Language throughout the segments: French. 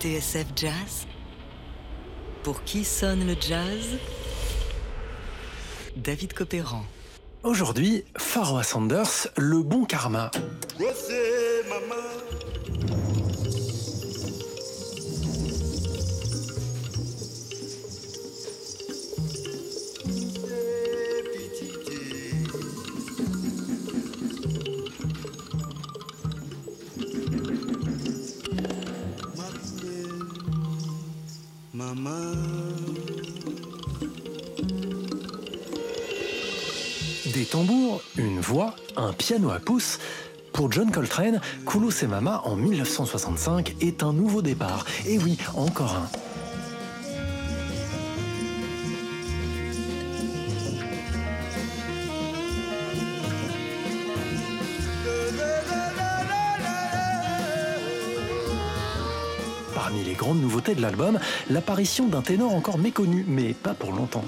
TSF Jazz Pour qui sonne le jazz? David Copéran. Aujourd'hui, Pharoah Sanders, le bon karma. Des tambours, une voix, un piano à pouce. Pour John Coltrane, Koulos et Mama en 1965 est un nouveau départ. Et oui, encore un. Grandes nouveautés de l'album, l'apparition d'un ténor encore méconnu, mais pas pour longtemps.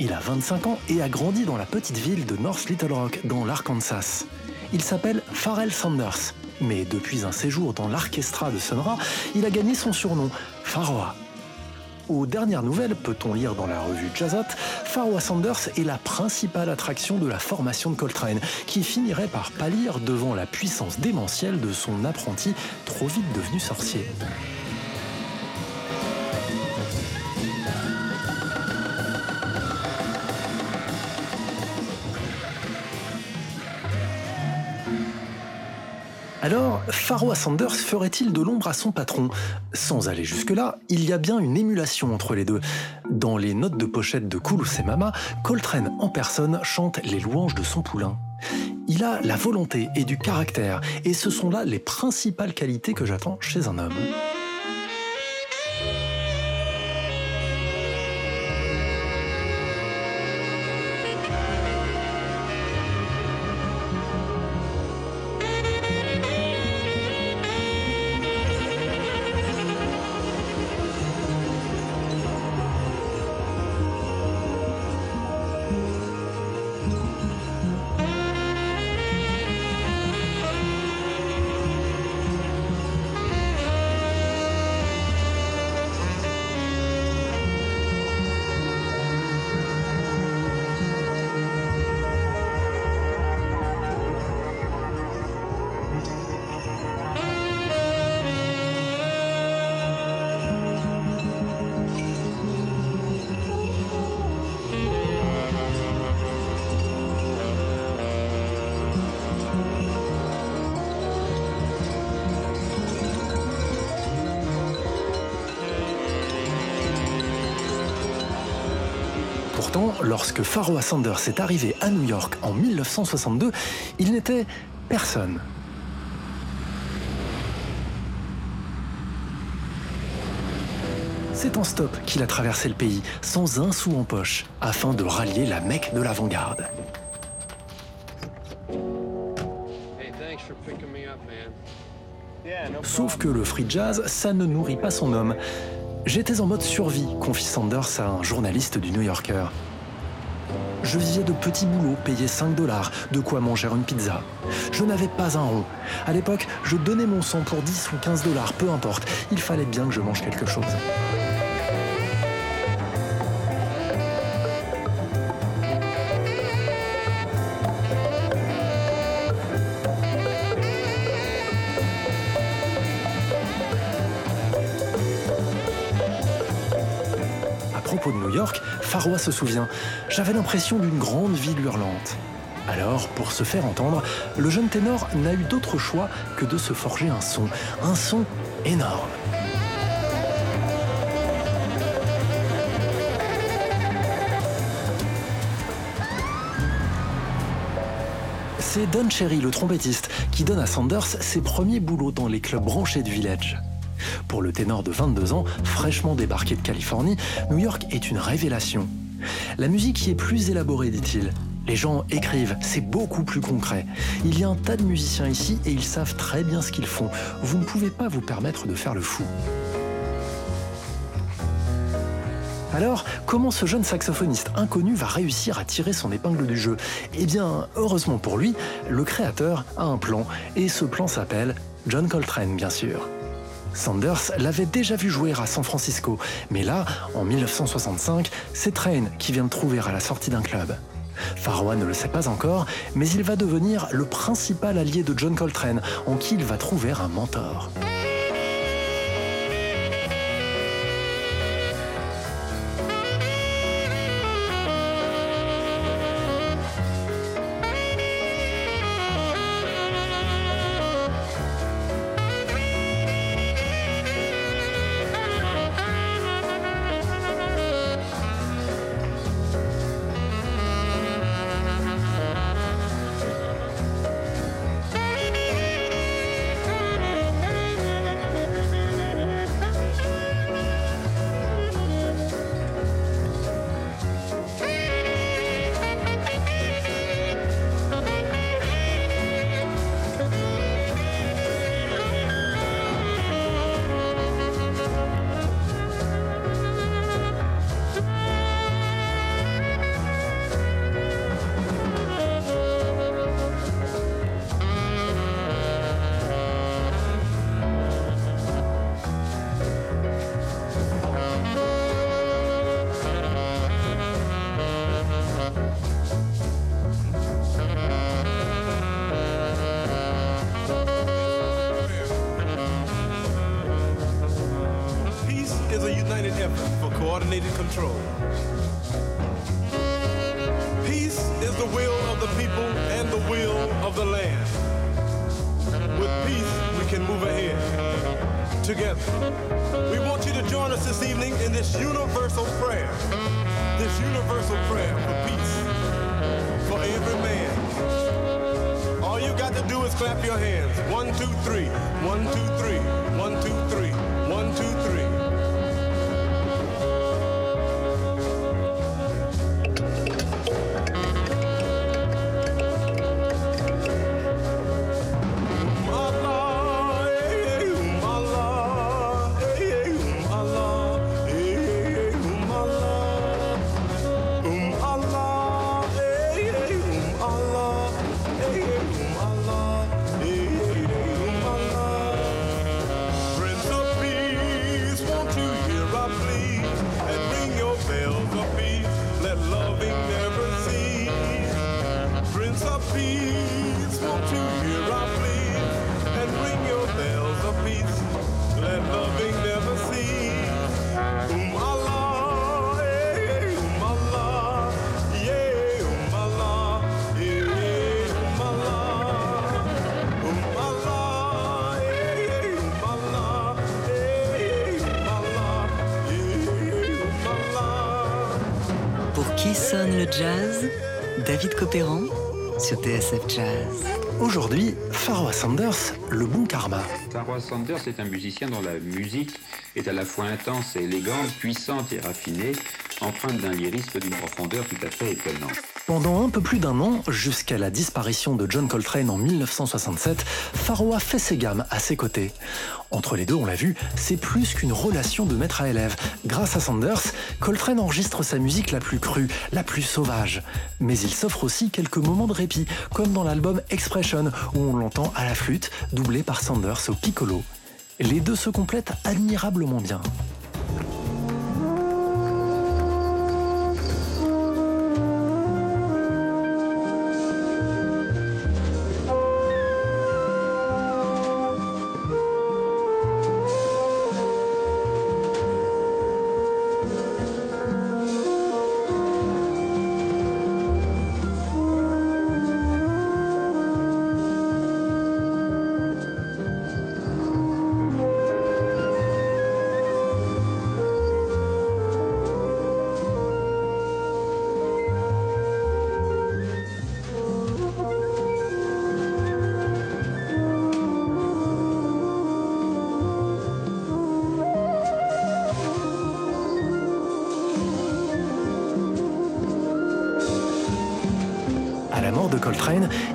Il a 25 ans et a grandi dans la petite ville de North Little Rock, dans l'Arkansas. Il s'appelle Pharrell Sanders, mais depuis un séjour dans l'orchestra de Sun Ra, il a gagné son surnom, Pharoah. Aux dernières nouvelles, peut-on lire dans la revue Jazzot, Pharoah Sanders est la principale attraction de la formation de Coltrane, qui finirait par pâlir devant la puissance démentielle de son apprenti, trop vite devenu sorcier. Alors, Pharoah Sanders ferait-il de l'ombre à son patron? Sans aller jusque-là, il y a bien une émulation entre les deux. Dans les notes de pochette de Koulous et Mama, Coltrane en personne chante les louanges de son poulain. Il a la volonté et du caractère, et ce sont là les principales qualités que j'attends chez un homme. Lorsque Pharoah Sanders est arrivé à New York en 1962, il n'était personne. C'est en stop qu'il a traversé le pays, sans un sou en poche, afin de rallier la Mecque de l'avant-garde. Sauf que le free jazz, ça ne nourrit pas son homme. J'étais en mode survie, confie Sanders à un journaliste du New Yorker. Je vivais de petits boulots payés 5 dollars, de quoi manger une pizza. Je n'avais pas un rond. À l'époque, je donnais mon sang pour 10 ou 15 dollars, peu importe. Il fallait bien que je mange quelque chose. Pharoah se souvient, j'avais l'impression d'une grande ville hurlante. Alors, pour se faire entendre, le jeune ténor n'a eu d'autre choix que de se forger un son, un son énorme. C'est Don Cherry, le trompettiste, qui donne à Sanders ses premiers boulots dans les clubs branchés du village. Pour le ténor de 22 ans, fraîchement débarqué de Californie, New York est une révélation. La musique y est plus élaborée, dit-il. Les gens écrivent, c'est beaucoup plus concret. Il y a un tas de musiciens ici et ils savent très bien ce qu'ils font. Vous ne pouvez pas vous permettre de faire le fou. Alors, comment ce jeune saxophoniste inconnu va réussir à tirer son épingle du jeu? Eh bien, heureusement pour lui, le créateur a un plan, et ce plan s'appelle John Coltrane, bien sûr. Sanders l'avait déjà vu jouer à San Francisco, mais là, en 1965, c'est Train qui vient de trouver à la sortie d'un club. Farwa ne le sait pas encore, mais il va devenir le principal allié de John Coltrane, en qui il va trouver un mentor. coordinated control. Peace is the will of the people and the will of the land. With peace, we can move ahead together. We want you to join us this evening in this universal prayer, this universal prayer for peace for every man. All you got to do is clap your hands. One, two, three. One, two, three. Jazz, David Copéran sur TSF Jazz. Aujourd'hui, Pharoah Sanders, le bon karma. Pharoah Sanders est un musicien dont la musique est à la fois intense et élégante, puissante et raffinée, empreinte d'un lyrisme d'une profondeur tout à fait étonnante. Pendant un peu plus d'un an, jusqu'à la disparition de John Coltrane en 1967, Pharoah fait ses gammes à ses côtés. Entre les deux, on l'a vu, c'est plus qu'une relation de maître à élève. Grâce à Sanders, Coltrane enregistre sa musique la plus crue, la plus sauvage. Mais il s'offre aussi quelques moments de répit, comme dans l'album Expression, où on l'entend à la flûte, doublé par Sanders au piccolo. Les deux se complètent admirablement bien.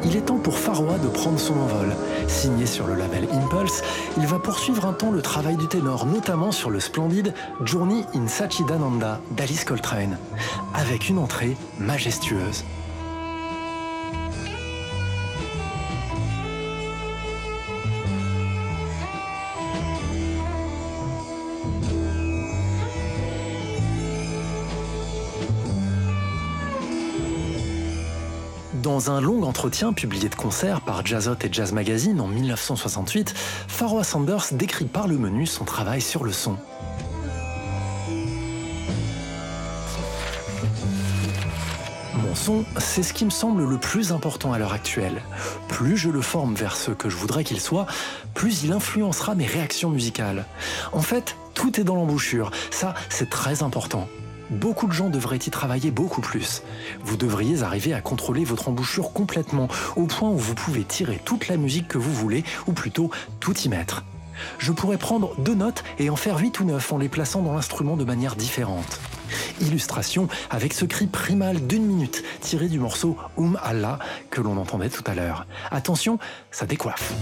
Il est temps pour Farwa de prendre son envol. Signé sur le label Impulse, il va poursuivre un temps le travail du ténor, notamment sur le splendide Journey in Sachidananda d'Alice Coltrane, avec une entrée majestueuse. Dans un long entretien publié de concert par Jazzot et Jazz Magazine en 1968, Pharoah Sanders décrit par le menu son travail sur le son. Mon son, c'est ce qui me semble le plus important à l'heure actuelle. Plus je le forme vers ce que je voudrais qu'il soit, plus il influencera mes réactions musicales. En fait, tout est dans l'embouchure. Ça, c'est très important. Beaucoup de gens devraient y travailler beaucoup plus. Vous devriez arriver à contrôler votre embouchure complètement, au point où vous pouvez tirer toute la musique que vous voulez, ou plutôt tout y mettre. Je pourrais prendre deux notes et en faire huit ou neuf en les plaçant dans l'instrument de manière différente. Illustration avec ce cri primal d'une minute tiré du morceau Um Allah que l'on entendait tout à l'heure. Attention, ça décoiffe.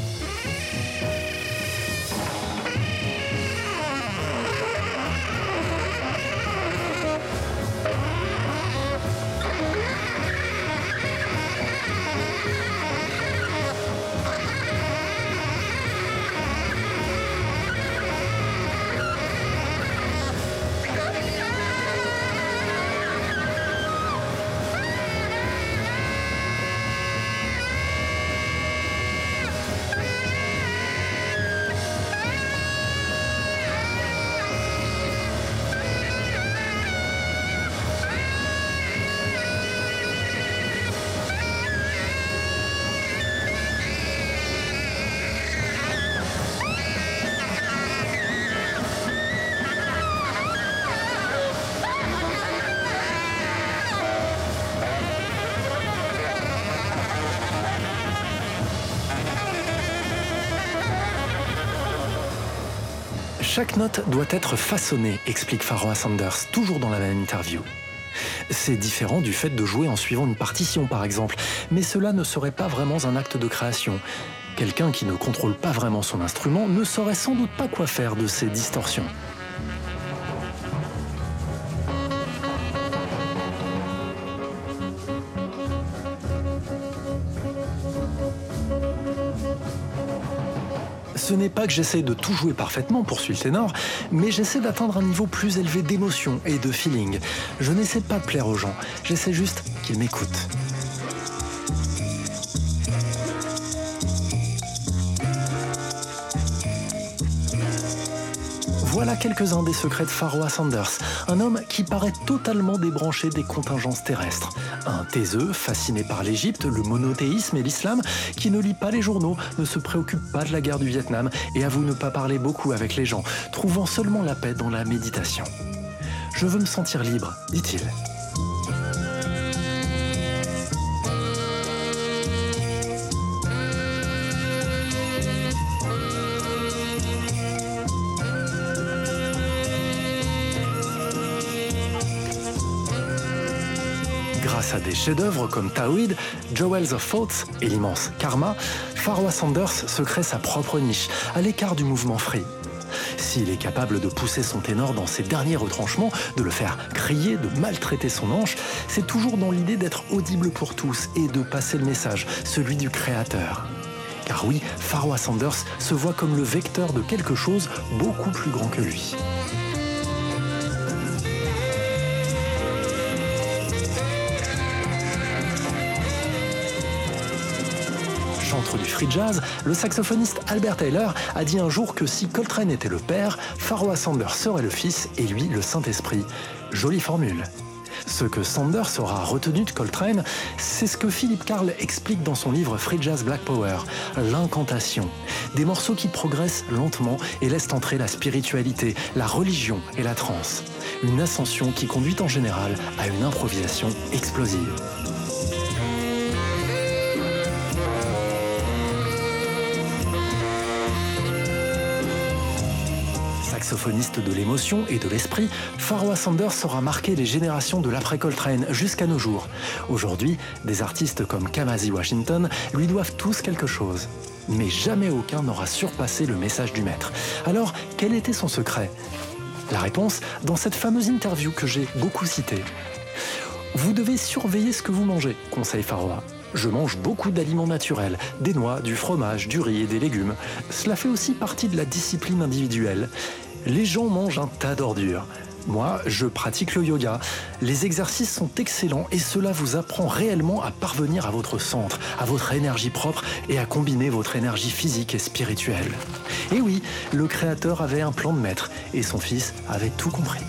Chaque note doit être façonnée, explique Pharoah Sanders, toujours dans la même interview. C'est différent du fait de jouer en suivant une partition par exemple, mais cela ne serait pas vraiment un acte de création. Quelqu'un qui ne contrôle pas vraiment son instrument ne saurait sans doute pas quoi faire de ces distorsions. Ce n'est pas que j'essaie de tout jouer parfaitement, poursuit le ténor, mais j'essaie d'atteindre un niveau plus élevé d'émotion et de feeling. Je n'essaie pas de plaire aux gens, j'essaie juste qu'ils m'écoutent. Voilà quelques-uns des secrets de Pharoah Sanders, un homme qui paraît totalement débranché des contingences terrestres. Un taiseux, fasciné par l'Égypte, le monothéisme et l'islam, qui ne lit pas les journaux, ne se préoccupe pas de la guerre du Vietnam et avoue ne pas parler beaucoup avec les gens, trouvant seulement la paix dans la méditation. Je veux me sentir libre, dit-il. Grâce à des chefs-d'œuvre comme Tawhid, Jewels of Thoughts et l'immense Karma, Pharoah Sanders se crée sa propre niche, à l'écart du mouvement free. S'il est capable de pousser son ténor dans ses derniers retranchements, de le faire crier, de maltraiter son hanche, c'est toujours dans l'idée d'être audible pour tous et de passer le message, celui du créateur. Car oui, Pharoah Sanders se voit comme le vecteur de quelque chose beaucoup plus grand que lui. Free jazz, le saxophoniste Albert Taylor a dit un jour que si Coltrane était le père, Pharoah Sanders serait le fils et lui le Saint-Esprit. Jolie formule. Ce que Sanders aura retenu de Coltrane, c'est ce que Philippe Carl explique dans son livre Free Jazz Black Power, l'incantation. Des morceaux qui progressent lentement et laissent entrer la spiritualité, la religion et la transe. Une ascension qui conduit en général à une improvisation explosive. Saxophoniste de l'émotion et de l'esprit, Pharoah Sanders saura marquer les générations de l'après-Coltrane jusqu'à nos jours. Aujourd'hui, des artistes comme Kamasi Washington lui doivent tous quelque chose. Mais jamais aucun n'aura surpassé le message du maître. Alors, quel était son secret? La réponse dans cette fameuse interview que j'ai beaucoup citée. Vous devez surveiller ce que vous mangez, conseille Pharoah. Je mange beaucoup d'aliments naturels, des noix, du fromage, du riz et des légumes. Cela fait aussi partie de la discipline individuelle. Les gens mangent un tas d'ordures. Moi, je pratique le yoga. Les exercices sont excellents et cela vous apprend réellement à parvenir à votre centre, à votre énergie propre et à combiner votre énergie physique et spirituelle. Et oui, le créateur avait un plan de maître et son fils avait tout compris.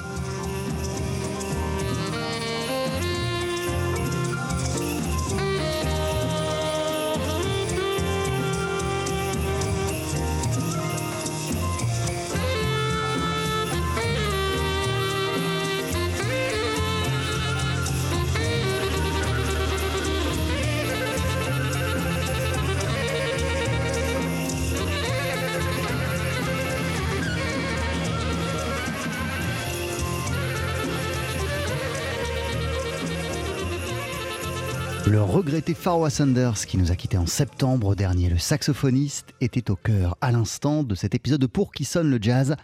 Le regretté Farwa Sanders, qui nous a quittés en septembre dernier, le saxophoniste, était au cœur à l'instant de cet épisode de Pour qui sonne le jazz